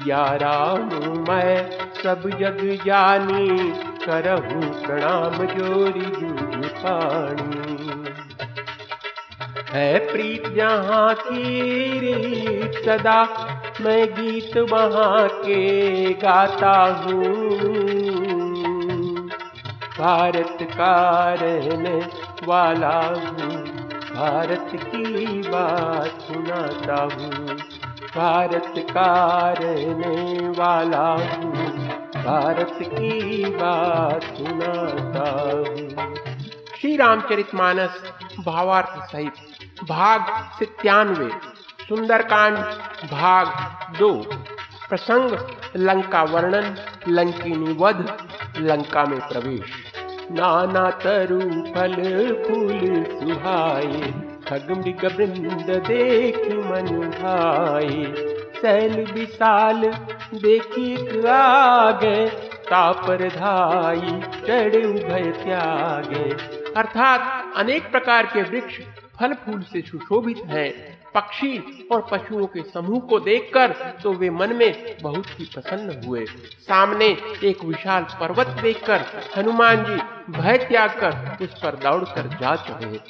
सिया राम मैं सब जग जानी, करहूँ प्रणाम जोरी जूझ पानी। है प्रीत जहाँ की रीत, सदा मैं गीत वहाँ के गाता हूँ। भारत का रहने वाला हूँ, भारत की बात सुनाता हूँ। भारत का रहने वाला हूँ। भारत की बात सुनाता हूँ। श्री रामचरित मानस भावार्थ सहित भाग सत्यानवे सुंदरकांड भाग दो, प्रसंग लंका वर्णन लंकिनी वध लंका में प्रवेश। नाना तरु फल, फूल सुहाए। खग मृग वृंद देख मन भाई। सैल विशाल देखी आगे, तापर धाई, चढ़ उभय त्यागे। अर्थात अनेक प्रकार के वृक्ष फल फूल से सुशोभित हैं। पक्षी और पशुओं के समूह को देखकर तो वे मन में बहुत ही प्रसन्न हुए। सामने एक विशाल पर्वत देखकर हनुमान जी भय त्याग कर उस पर दौड़ कर जा चढ़े।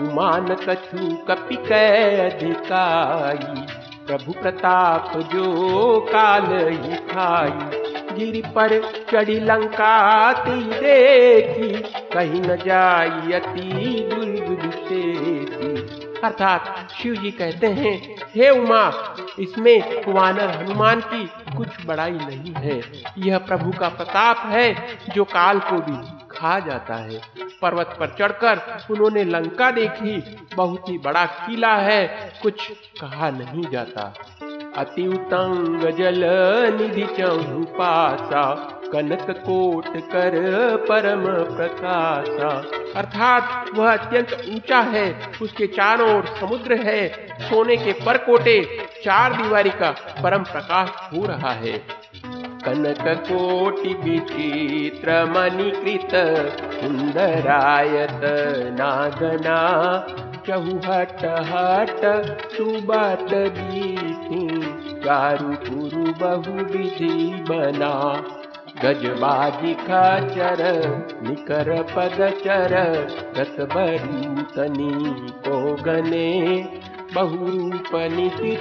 उमान कछु कपि अधिकाई प्रभु प्रताप जो काल ही खाई। गिर पर चढ़ी लंका देखी, कहीं न जाई अति दुर्गुद से। अर्थात शिव जी कहते हैं, हे उमा, इसमें वानर हनुमान की कुछ बड़ाई नहीं है। यह प्रभु का प्रताप है, जो काल को भी खा जाता है। पर्वत पर चढ़कर उन्होंने लंका देखी, बहुत ही बड़ा किला है, कुछ कहा नहीं जाता। अति उतंग जल निधि चहु पासा कनक कोट कर परम प्रकाशा। अर्थात वह अत्यंत ऊँचा है, उसके चारों ओर समुद्र है, सोने के परकोटे, चार दीवारी का परम प्रकाश हो रहा है। कनक कोटि विचित्र मणिकृत, सुंदरायत नागना, चहुहट हट सुबत दीथी चारु पुरु बहु विधि बना। गजबाजिखाचर निखर पगचरी पोगने बहुरूप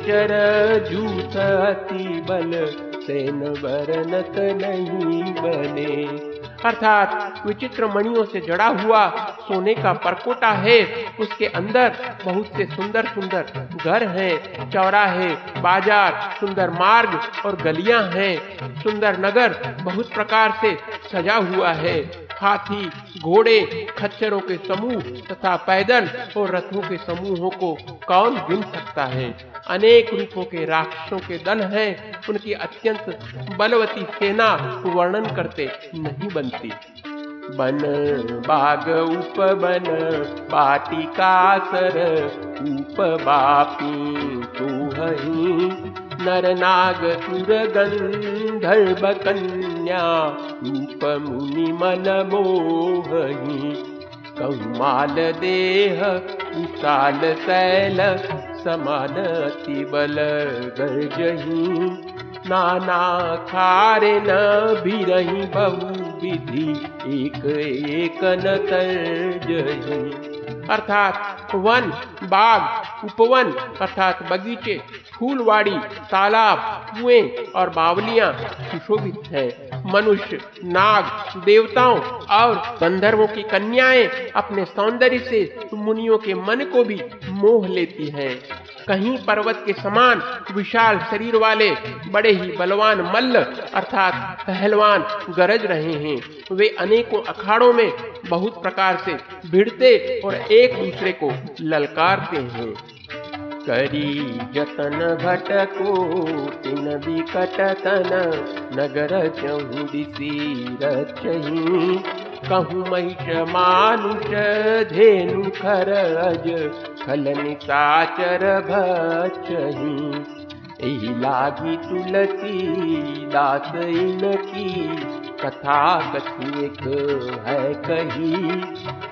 चरी बल सेन बरनत नहीं बने। अर्थात विचित्र मणियों से जड़ा हुआ सोने का परकोटा है। उसके अंदर बहुत से सुंदर सुंदर घर हैं, चौराहे बाज़ार सुंदर मार्ग और गलियाँ हैं। सुंदर नगर बहुत प्रकार से सजा हुआ है। हाथी, घोड़े, खच्चरों के समूह तथा पैदल और रथों के समूहों को कौन गिन सकता है? अनेक रूपों के राक्षसों के दल हैं, उनकी अत्यंत बलवती सेना वर्णन करते नहीं बनती। बन बाग उप बन सर उप बापी तू हही। नर नाग सुर गंधर्व कन्या रूप मुनि मन मोहही कौमाल देह, विशाल शैल, समान बल गर्जही नाना खारे न भी रही बहु विधि एक एक न तर्जही। अर्थात वन, बाग, उपवन, अर्थात बगीचे, फूलवाड़ी, तालाब, कुएँ और बावलियाँ सुशोभित हैं। मनुष्य, नाग, देवताओं और गंधर्वों की कन्याएँ अपने सौंदर्य से मुनियों के मन को भी मोह लेती हैं। कहीं पर्वत के समान विशाल शरीर वाले बड़े ही बलवान मल्ल अर्थात पहलवान गरज रहे हैं। वे अनेकों अखाड़ों में बहुत प्रकार से भिड़ते और एक दूसरे को ललकारते हैं। करी जतन भटको तिन विकट तन नगर रचही कहूँ महिष मानुष धेनु खरज खल निसाचर भचही। लागी तुलसी दास इनकी कथा कथिक है कही?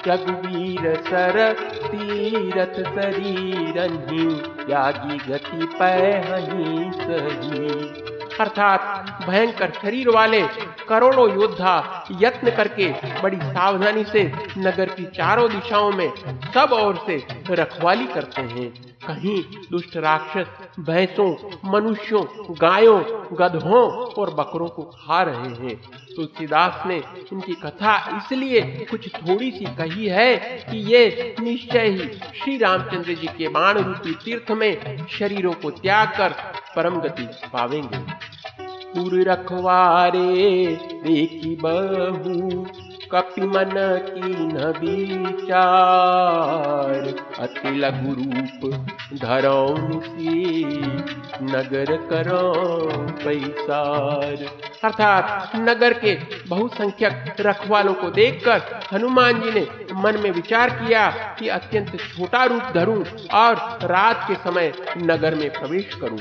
रघुवीर सर तीरथ शरीरही त्यागी गति पैही सही। अर्थात भयंकर शरीर वाले करोड़ों योद्धा यत्न करके बड़ी सावधानी से नगर की चारों दिशाओं में सब ओर से रखवाली करते हैं। कहीं दुष्ट राक्षस भैंसों, मनुष्यों, गायों, गधों और बकरों को खा रहे हैं। तुलसीदास ने इनकी कथा इसलिए कुछ थोड़ी सी कही है कि ये निश्चय ही श्री रामचंद्र जी के बाण रूपी तीर्थ में शरीरों को त्याग कर परम गति पावेंगे। रखवारे, देखी बहु कपि मन की न विचार। अति लघु रूप धरौन नगर करो पैसार। अर्थात नगर के बहुसंख्यक रखवालों को देखकर हनुमान जी ने मन में विचार किया कि अत्यंत छोटा रूप धरूं और रात के समय नगर में प्रवेश करूँ।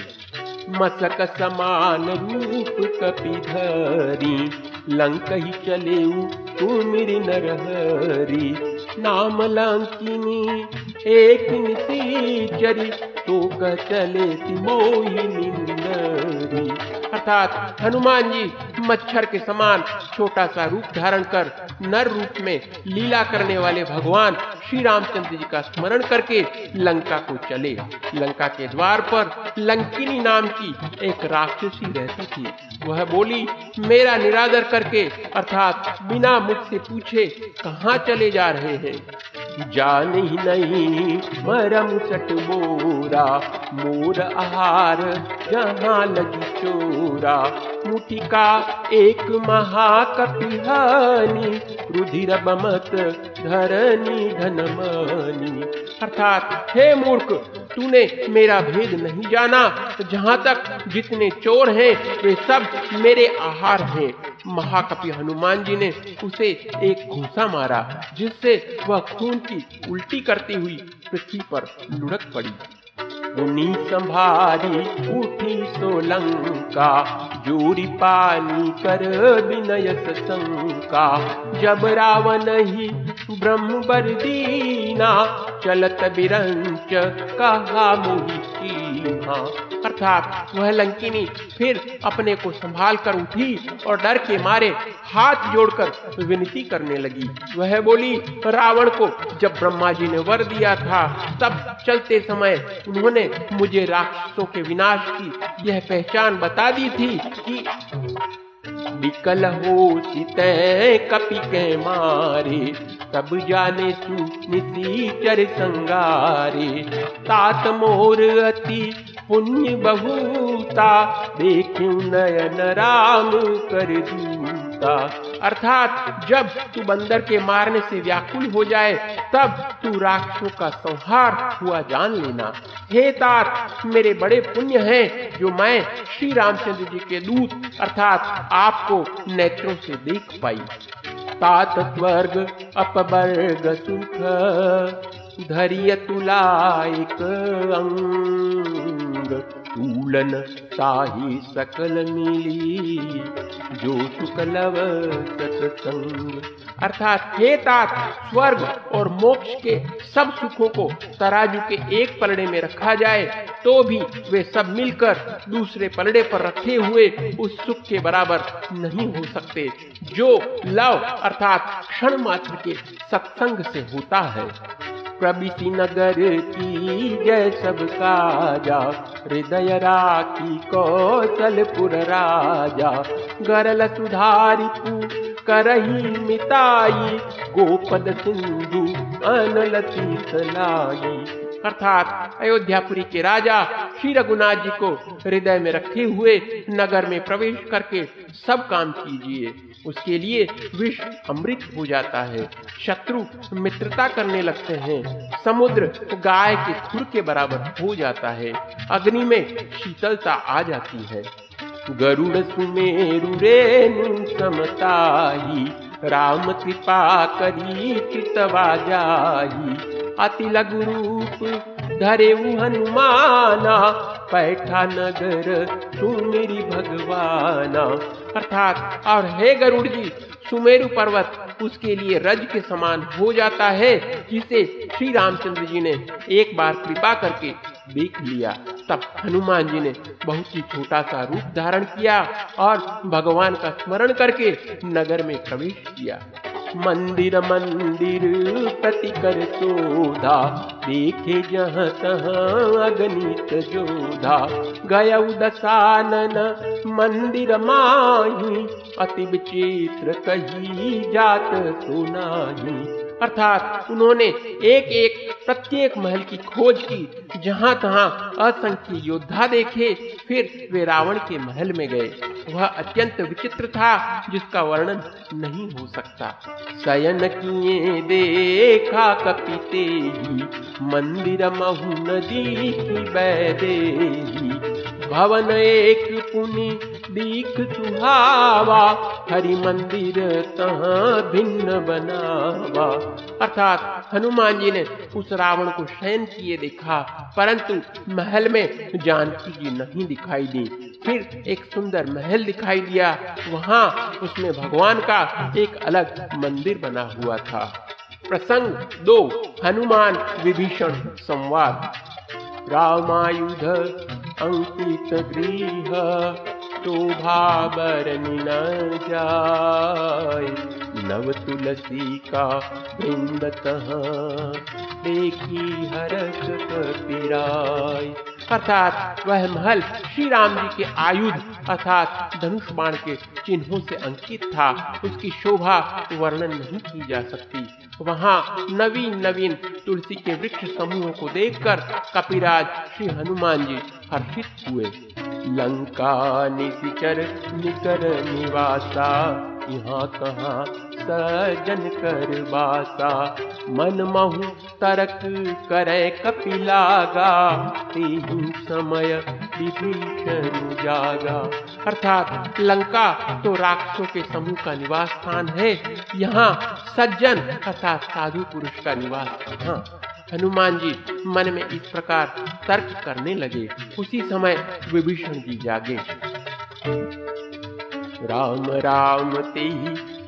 मसक समान रूप कपिधरी लंक ही चले तुमिर नरहरी। नाम लंकिनी एक चरी तो चले मोहिनी अर्थात हनुमान जी मच्छर के समान छोटा सा रूप धारण कर नर रूप में लीला करने वाले भगवान श्री रामचंद्र जी का स्मरण करके लंका को चले। लंका के द्वार पर लंकिनी नाम की एक राक्षसी रहती थी। वह बोली मेरा निरादर करके, अर्थात बिना मुझसे पूछे, कहाँ चले जा रहे हैं? जान ही नहीं, मरम सट बोरा मोर आहार जहाँ लगी चोरा। मुठिका एक महाकपिहानी रुधिर बमत धरनी धनमानी। अर्थात, हे मूर्ख तूने मेरा भेद नहीं जाना। जहाँ तक जितने चोर हैं, वे सब मेरे आहार हैं। महाकपि हनुमान जी ने उसे एक घूसा मारा, जिससे वह खून की उल्टी करती हुई पृथ्वी पर लुढ़क पड़ी। मुनि संभारी उठी सोलंका, जोरी पानी कर विनय शंका। जब रावण ही ब्रह्म बर दीना चलत बिरंच, कहा मोही अर्थात वह लंकिनी फिर अपने को संभाल कर उठी और डर के मारे हाथ जोड़कर विनती करने लगी। वह बोली, रावण को जब ब्रह्मा जी ने वर दिया था, तब चलते समय उन्होंने मुझे राक्षसों के विनाश की यह पहचान बता दी थी कि विकल हो चित कपि के मारे, तब जाने सु चर संगारे। तात मोर अति पुण्य बहुता देखू नयन राम कर दूता अर्थात जब तू बंदर के मारने से व्याकुल हो जाए, तब तू राक्षसों का संहार हुआ जान लेना। हे तात मेरे बड़े पुण्य हैं जो मैं श्री रामचंद्र जी के दूत, अर्थात आपको नेत्रों से देख पाई। तात स्वर्ग अपवर्ग सुख धैर्य तुलायक अंग। तूलन साही सकल मिली जो सुकलव सत्संग। अर्थात हे तात स्वर्ग और मोक्ष के सब सुखों को तराजू के एक पलड़े में रखा जाए तो भी वे सब मिलकर दूसरे पलड़े पर रखे हुए उस सुख के बराबर नहीं हो सकते, जो लव अर्थात क्षण मात्र के सत्संग से होता है। प्रबिति नगर की, जय सब काजा हृदय राखी कौशलपुर राजा। गरल सुधारी पू करही मिताई गोपद सिंधु अनल लाई अर्थात अयोध्यापुरी के राजा श्री रघुनाथ जी को हृदय में रखे हुए नगर में प्रवेश करके सब काम कीजिए। उसके लिए विष अमृत हो जाता है। शत्रु मित्रता करने लगते हैं। समुद्र गाय के खुर के बराबर हो जाता है। अग्नि में शीतलता आ जाती है। गरुड़ सुमेरु रेणु समताही, राम कृपा करी चितवा जाही। अति लघु रूप धरे हनुमाना, पैठा नगर सुमेरी भगवाना। अर्थात, और हे गरुड़ जी सुमेरु पर्वत, उसके लिए रज के समान हो जाता है, जिसे श्री रामचंद्र जी ने एक बार कृपा करके देख लिया। तब हनुमान जी ने बहुत ही छोटा सा रूप धारण किया और भगवान का स्मरण करके नगर में प्रवेश किया। मंदिर मंदिर प्रति कर सोधा देखे जहाँ तहाँ अगणित जोधा। गय दसानन मंदिर माही। अति विचित्र कही जात सुनाही अर्थात उन्होंने एक एक प्रत्येक महल की खोज की, जहाँ तहां असंख्य योद्धा देखे, फिर वे रावण के महल में गए। वह अत्यंत विचित्र था, जिसका वर्णन नहीं हो सकता। शयन किए देखा कपिते ही, मंदिर महु नदी की बैदे भवन एक पुनि दीख सुहावा हरि मंदिर तहाँ भिन्न बनावा। अर्थात हनुमान जी ने उस रावण को शयन किए देखा, परंतु महल में जानकी जी नहीं दिखाई दी। फिर एक सुंदर महल दिखाई दिया, वहाँ उसमें भगवान का एक अलग मंदिर बना हुआ था। प्रसंग दो, हनुमान विभीषण संवाद। रामायुध, अंकित गृह। शोभा न जाय नव तुलसी का वृंद देखी हरस कपिराय अर्थात वह महल श्री राम जी के आयुध, अर्थात धनुष बाण के चिन्हों से अंकित था। उसकी शोभा वर्णन नहीं की जा सकती। वहाँ नवीन नवीन तुलसी के वृक्ष समूहों को देखकर कपिराज श्री हनुमान जी हर्षित हुए लंका निशिचर निकर निवासा यहाँ कहाँ सजन कर बासा। मन महु तरक करे कपिलागा, तीन समय विभीषण जागा। अर्थात लंका तो राक्षसों के समूह का निवास स्थान है। यहाँ सज्जन अर्थात साधु पुरुष का निवास। हाँ। हनुमान जी मन में इस प्रकार तर्क करने लगे। उसी समय विभीषण जी जागे। राम राम ते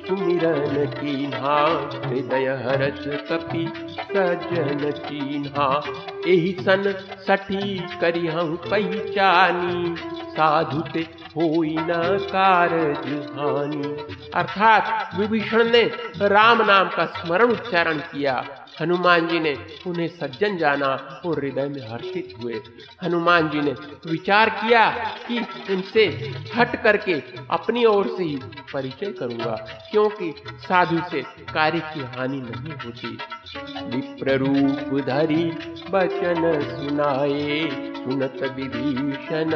सुमिरन कीन्हा, हृदय हरस कपि सजन चीन्हा एहि सन सठी करी हम पहचानी, साधु ते होई न कारज हानि। अर्थात विभीषण ने राम नाम का स्मरण उच्चारण किया। हनुमान जी ने उन्हें सज्जन जाना और हृदय में हर्षित हुए। हनुमान जी ने विचार किया कि इनसे हट करके अपनी ओर से ही परिचय करूँगा, क्योंकि साधु से कार्य की हानि नहीं होती। विप्र रूप धरी बचन सुनाए, सुनत विभीषण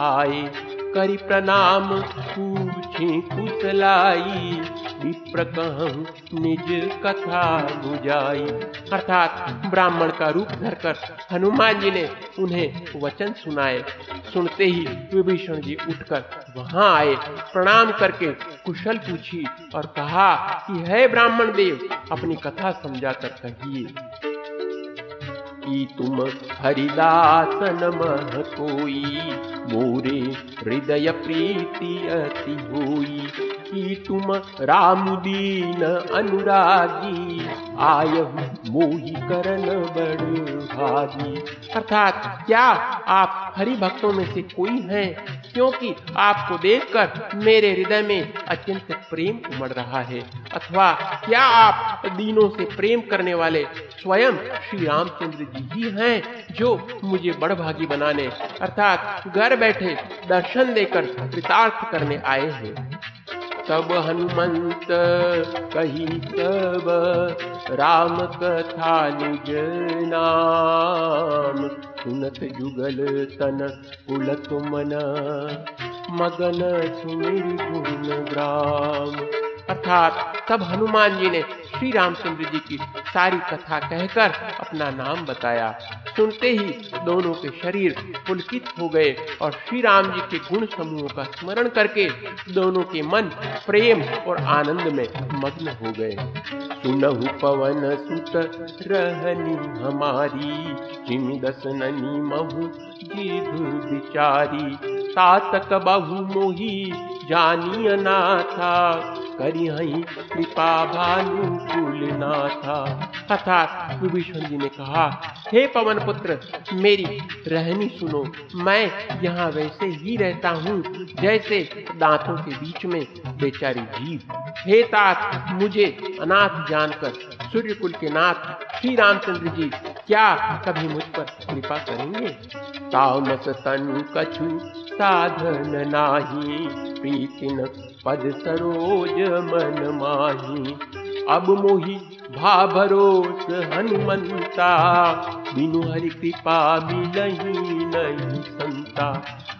आए। करी प्रणाम, पूछे कुशलाई विप्र निज कथा बुझाई। अर्थात ब्राह्मण का रूप धरकर हनुमान जी ने उन्हें वचन सुनाए। सुनते ही विभीषण जी उठकर वहाँ आए, प्रणाम करके कुशल पूछी और कहा कि, है ब्राह्मण देव, अपनी कथा समझाकर कहिए। की तुम हरिदासन मह कोई मोरे हृदय प्रीति अति होई। की तुम राम दीन अनुरागी, आय मोही करन बड़ भागी। अर्थात क्या आप हरि भक्तों में से कोई हैं? क्योंकि आपको देखकर मेरे हृदय में अत्यंत प्रेम उमड़ रहा है। अथवा क्या आप दीनों से प्रेम करने वाले स्वयं श्री रामचंद्र जी ही हैं, जो मुझे बड़भागी बनाने? अर्थात घर बैठे, दर्शन देकर कृतार्थ करने आए हैं। तब हनुमंत कही सब राम कथा निज नाम, सुनत जुगल तन पुलक मन, मगन सुमिर गुण ग्राम। अर्थात तब हनुमान जी ने श्री रामचंद्र जी की सारी कथा कहकर अपना नाम बताया। सुनते ही दोनों के शरीर पुलकित हो गए और श्री राम जी के गुण समूहों का स्मरण करके दोनों के मन प्रेम और आनंद में मग्न हो गए। सुनहु पवन सुत रहनी हमारी जिम दस ननी महु जीभ विचारी तातक बहु मोही जानी अनाथा करी हई कृपा भानु नाथा अर्थात विभीषण जी ने कहा, हे पवन पुत्र, मेरी रहनी सुनो। मैं यहाँ वैसे ही रहता हूँ, जैसे दांतों के बीच में बेचारी जीव। हे तात, मुझे अनाथ जानकर सूर्य कुल के नाथ श्री रामचंद्र जी क्या कभी मुझ पर कृपा करेंगे? तामस तन कछु साधन नाही, प्रीतिन पद सरोज मन माही। अब मोही भा भरोस हनुमंता बिनु हरि कृपा मिलही। नहीं संता।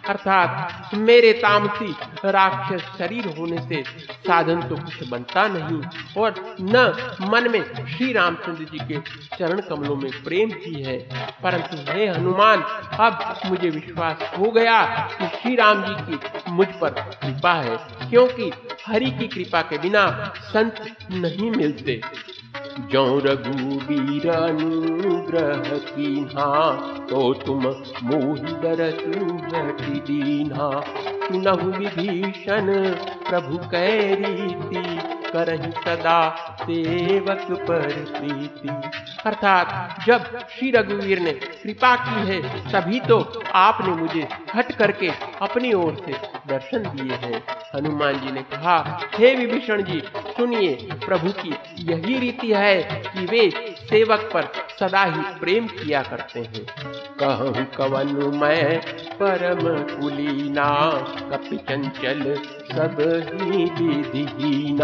अर्थात मेरे तामसी, राक्षस शरीर होने से साधन तो कुछ बनता नहीं। और न मन में श्री रामचंद्र जी के चरण कमलों में प्रेम ही है, परंतु हे हनुमान, अब मुझे विश्वास हो गया कि श्री राम जी की मुझ पर कृपा है, क्योंकि हरि की कृपा के बिना संत नहीं मिलते। जो रघुवीर अनुग्रह कीन्हा तो तुम मोह दर हटि दीन्हा सुनहु विभीषण प्रभु कै रीति सदा सेवक पर प्रीति। अर्थात, जब श्री रघुवीर ने कृपा की है, तभी तो आपने मुझे हट करके अपनी ओर से दर्शन दिए हैं। हनुमान जी ने कहा, हे विभीषण जी, सुनिए, प्रभु की यही रीति है कि वे सेवक पर सदा ही प्रेम किया करते हैं। कहूँ कवन मैं परम कुलीना, कपि चंचल सब ही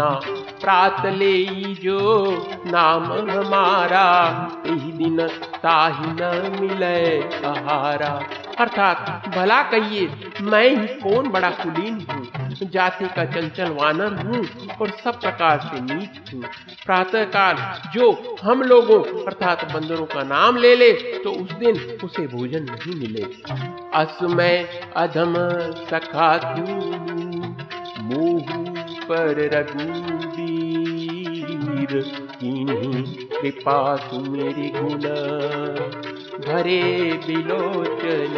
प्रात ले जो नाम हमारा यही दिन ताही न मिले आहारा अर्थात, भला कहिए, मैं ही कौन बड़ा कुलीन हूँ? जाति का चंचल वानर हूँ और सब प्रकार से नीच हूँ। प्रातः काल जो हम लोगों अर्थात बंदरों का नाम ले ले तो उस दिन उसे भोजन नहीं मिले। अस मैं अधम सखा मुँह पर रघुवीर कृपा मेरी गुण भरे बिलोचन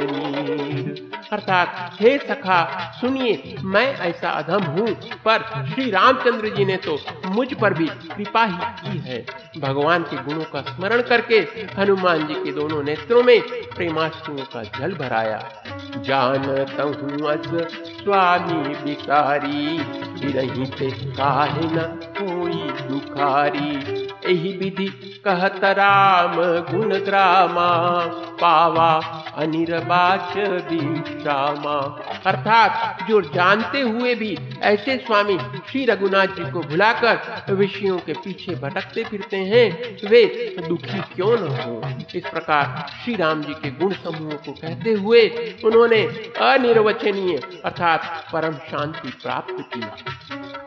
अर्थात, हे सखा, सुनिए, मैं ऐसा अधम हूँ, पर श्री रामचंद्र जी ने तो मुझ पर भी कृपा ही की है। भगवान के गुणों का स्मरण करके हनुमान जी के दोनों नेत्रों में प्रेमाश्रुओं का जल भराया। अस, स्वामी बिकारी रही थे काहे न कोई दुखारी। यही विधि कहत राम, गुण ग्रामा पावा अनिर्बाच विश्रामा अर्थात, जो जानते हुए भी ऐसे स्वामी श्री रघुनाथ जी को भुलाकर विषयों के पीछे भटकते फिरते हैं, वे दुखी क्यों न हो? इस प्रकार श्री राम जी के गुण समूह को कहते हुए उन्होंने अनिर्वचनीय अर्थात परम शांति प्राप्त की।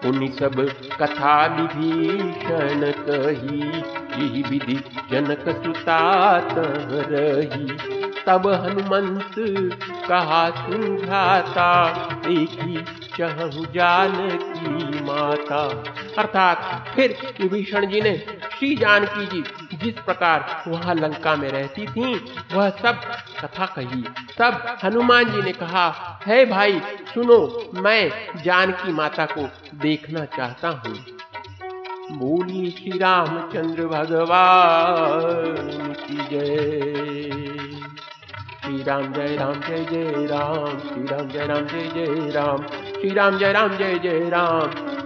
उन्हीं सब कथा विभीषण कही विधि जनक सुतात रही। तब हनुमंत कहा सुझाता देखी चहु जान की माता। अर्थात फिर विभीषण जी ने श्री जानकी जी जिस प्रकार वहाँ लंका में रहती थी, वह सब कथा कही। तब हनुमान जी ने कहा, है भाई, सुनो, मैं जानकी माता को देखना चाहता हूँ। बोली श्री रामचंद्र भगवान की जय। श्री राम जय राम, जय जय राम श्री राम जय राम, जय जय राम श्री राम जय राम, जय जय राम।